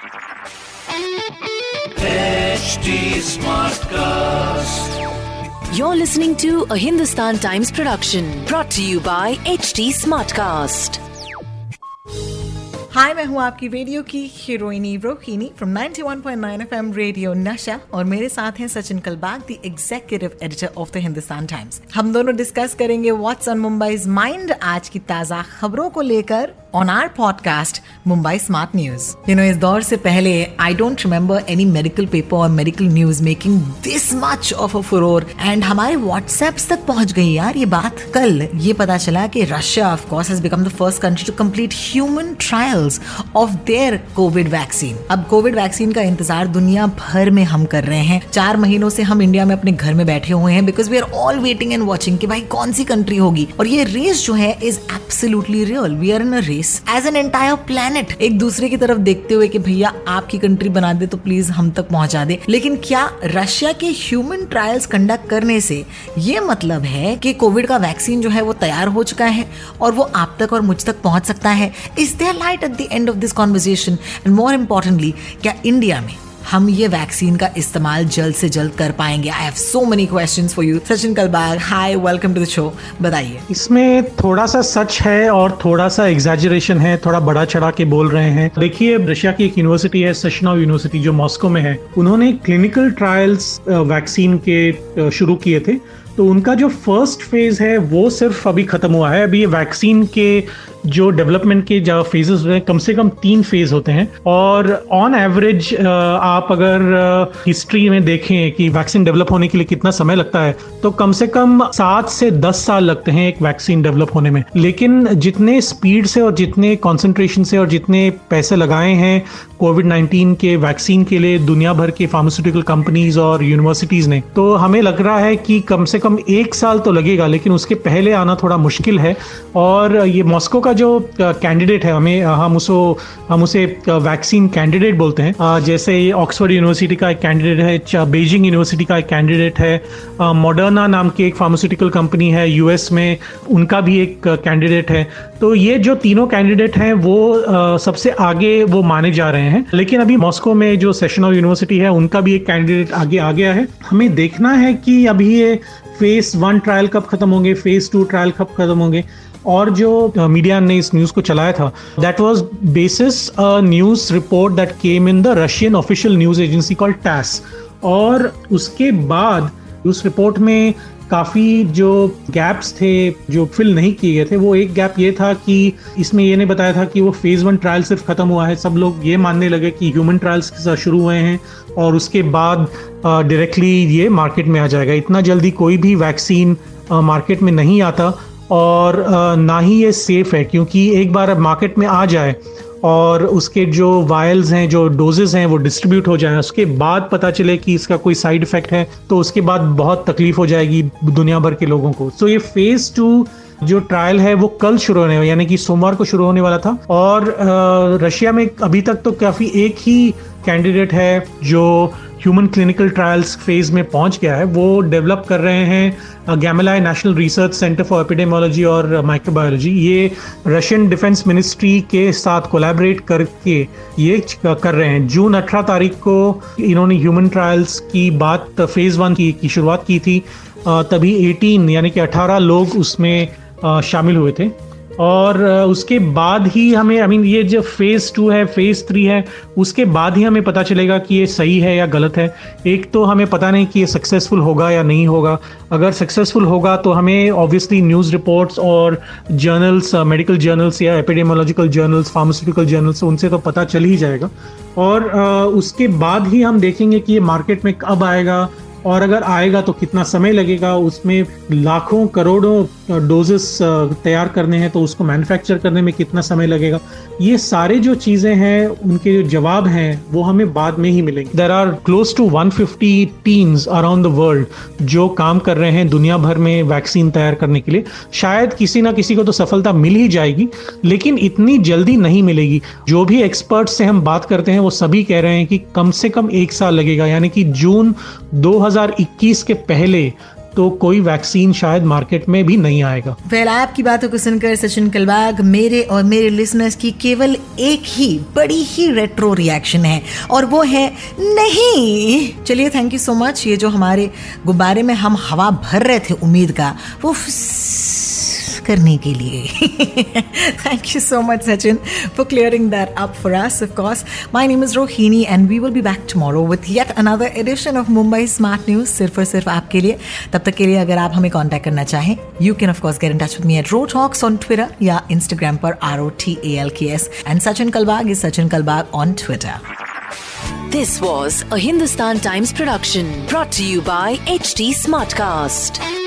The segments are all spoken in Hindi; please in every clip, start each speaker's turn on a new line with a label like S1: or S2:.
S1: HD.
S2: You're listening to a Hindustan Times production brought to you by HT Smartcast.
S3: हाय मैं हूँ आपकी रेडियो की हीरोइनी रोहिणी फ्रॉम 91.9 एफएम रेडियो नशा और मेरे साथ हैं Sachin Kalbag the executive editor of the Hindustan Times हम दोनों डिस्कस करेंगे व्हाट्स ऑन मुंबईज माइंड आज की ताज़ा खबरों को लेकर on our podcast Mumbai smart news you know इस दौर से पहले I don't remember any medical paper और medical news making this much of a furore and हमारे व्हाट्सएप तक पहुँच गई यार ये बात कल ये पता चला कि Russia of course has become the first country to complete human trials of their covid vaccine अब कोविड वैक्सीन का इंतज़ार दुनिया भर में हम कर रहे हैं चार महीनों से हम इंडिया में अपने घर में बैठे हुए हैं because we are all waiting and watching कि भाई कौन सी कंट्री होगी और ये रेस जो है is absolutely real we are in a race as an entire planet एक दूसरे की तरफ़ देखते हुए कि भैया, आपकी कंट्री बना दे तो प्लीज़ हम तक पहुँचा दे। लेकिन क्या रशिया के ह्यूमन ट्रायल्स कंडक्ट करने से ये मतलब है कि कोविड का वैक्सीन जो है वो तैयार हो चुका है और वो आप तक और मुझ तक पहुँच सकता है? Is there light at the end of this conversation and more importantly क्या इंडिया में हम ये वैक्सीन का इस्तेमाल जल्द से जल्द कर पाएँगे. I have so many questions for you Sachin Kalbag hi welcome to the show बताइए.
S4: इसमें थोड़ा सा सच है और थोड़ा सा एग्जैजरेशन है, थोड़ा बड़ा चढ़ा के बोल रहे हैं. देखिए, रशिया की एक यूनिवर्सिटी है सशनाव यूनिवर्सिटी जो मॉस्को में है. उन्होंने क्लिनिकल ट्रायल्स वैक्सीन के शुरू किए थे. तो उनका जो फ़र्स्ट फ़ेज़ है, वो सिर्फ़ अभी खत्म हुआ है. अभी ये वैक्सीन के जो डेवलपमेंट के जो फेजेस हैं, कम से कम तीन फ़ेज़ होते हैं। और ऑन एवरेज आप अगर हिस्ट्री में देखें कि वैक्सीन डेवलप होने के लिए कितना समय लगता है तो कम से कम सात से दस साल लगते हैं एक वैक्सीन डेवलप होने में। लेकिन जितने स्पीड से और जितने कॉन्सेंट्रेशन से और जितने पैसे लगाए हैं कोविड नाइन्टीन के वैक्सीन के लिए दुनिया भर के फार्मास्यूटिकल कंपनीज़ और यूनिवर्सिटीज ने तो हमें लग रहा है कि कम से कम एक साल तो लगेगा, लेकिन उसके पहले आना थोड़ा मुश्किल है। और ये मॉस्को का जो कैंडिडेट है, हमें हम उसको, हम उसे वैक्सीन कैंडिडेट बोलते हैं। जैसे ऑक्सफोर्ड यूनिवर्सिटी का एक कैंडिडेट है बेजिंग यूनिवर्सिटी का एक कैंडिडेट है। मॉडर्ना नाम की एक फार्मास्यूटिकल कंपनी है यूएस में उनका भी एक कैंडिडेट है। तो ये जो तीनों कैंडिडेट हैं, वो सबसे आगे वो माने जा रहे हैं। लेकिन अभी मॉस्को में जो सेशन ऑफ़ यूनिवर्सिटी है, उनका भी एक कैंडिडेट आगे आ गया है। हमें देखना है कि अभी ये फ़ेज़ वन ट्रायल कब खत्म होंगे फ़ेज़ टू ट्रायल कब खत्म होंगे। और जो मीडिया ने इस न्यूज़ को चलाया था that was basis news report that came in the Russian official news agency call TASS और उसके बाद उस रिपोर्ट में काफ़ी जो गैप्स थे, जो फिल नहीं किए गए थे, वो एक गैप ये था कि इसमें ये नहीं बताया था कि वो फ़ेज़ वन ट्रायल सिर्फ़ ख़त्म हुआ है। सब लोग ये मानने लगे कि ह्यूमन ट्रायल्स के साथ शुरू हुए हैं और उसके बाद डायरेक्टली ये मार्केट में आ जाएगा। इतना जल्दी कोई भी वैक्सीन मार्केट में नहीं आता। और ना ही ये सेफ़ है, क्योंकि एक बार अब मार्केट में आ जाए और उसके जो वायल्स हैं, जो डोजेज हैं, वो डिस्ट्रीब्यूट हो जाए, उसके बाद पता चले कि इसका कोई साइड इफ़ेक्ट है तो उसके बाद बहुत तकलीफ़ हो जाएगी दुनिया भर के लोगों को। सो तो ये फ़ेज़ टू जो ट्रायल है, वो कल शुरू होने यानी कि सोमवार को शुरू होने वाला था। और रशिया में अभी तक तो काफ़ी एक ही कैंडिडेट है, जो ह्यूमन क्लिनिकल ट्रायल्स फ़ेज़ में पहुँच गया है। वो डेवलप कर रहे हैं Gamaleya national research centre for epidemiology और माइक्रोबायोलॉजी ये रशियन डिफेंस मिनिस्ट्री के साथ कोलैबोरेट करके ये कर रहे हैं। जून अठारह तारीख को इन्होंने ह्यूमन ट्रायल्स की बात फ़ेज़ वन की, की शुरुआत की थी। तभी 18 यानी कि 18 लोग उसमें शामिल हुए थे। और उसके बाद ही हमें आई मीन ये जो फ़ेज़ टू है फ़ेज़ थ्री है, उसके बाद ही हमें पता चलेगा कि ये सही है या गलत है। एक तो हमें पता नहीं कि ये सक्सेसफुल होगा या नहीं होगा। अगर सक्सेसफुल होगा तो हमें ऑब्वियसली न्यूज़ रिपोर्ट्स और जर्नल्स मेडिकल जर्नल्स या एपिडेमोलॉजिकल जर्नल्स फार्मास्यूटिकल जर्नल्स उनसे तो पता चल ही जाएगा। और उसके बाद ही हम देखेंगे कि ये मार्केट में कब आएगा और अगर आएगा तो कितना समय लगेगा? उसमें लाखों करोड़ों डोजेस तैयार करने हैं तो उसको मैन्युफैक्चर करने में कितना समय लगेगा? ये सारे जो चीज़ें हैं, उनके जो जवाब हैं, वो हमें बाद में ही मिलेंगे। There are close to 150 fifty teams around the world जो काम कर रहे हैं दुनिया भर में वैक्सीन तैयार करने के लिए। शायद किसी ना किसी को तो सफलता मिल ही जाएगी, लेकिन इतनी जल्दी नहीं मिलेगी। जो भी एक्सपर्ट से हम बात करते हैं, वो सभी कह रहे हैं कि कम से कम एक साल लगेगा, यानी कि जून 2021 के पहले तो कोई वैक्सीन शायद मार्केट में भी नहीं आएगा।
S3: वेल आपकी बातों को सुनकर सचिन कलबाग, मेरे और मेरे लिसनर्स की केवल एक ही बड़ी ही रेट्रो रिएक्शन है, और वो है नहीं। चलिए थैंक यू सो मच ये जो हमारे गुब्बारे में हम हवा भर रहे थे, उम्मीद का, वो करने के लिए। Thank you so much Sachin for clearing that up for us of course my name is Rohini and we will be back tomorrow with yet another edition of Mumbai smart news सिर्फ़ और सिर्फ़ आपके लिए तब तक के लिए अगर आप हमें कांटेक्ट करना चाहें you can of course get in touch with me at ro talks on Twitter या इंस्टाग्राम पर R O T A L K S and Sachin Kalbag is Sachin Kalbag on Twitter
S2: This was a Hindustan Times production, brought to you by HT Smartcast.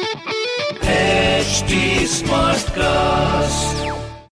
S1: HT Smartcast.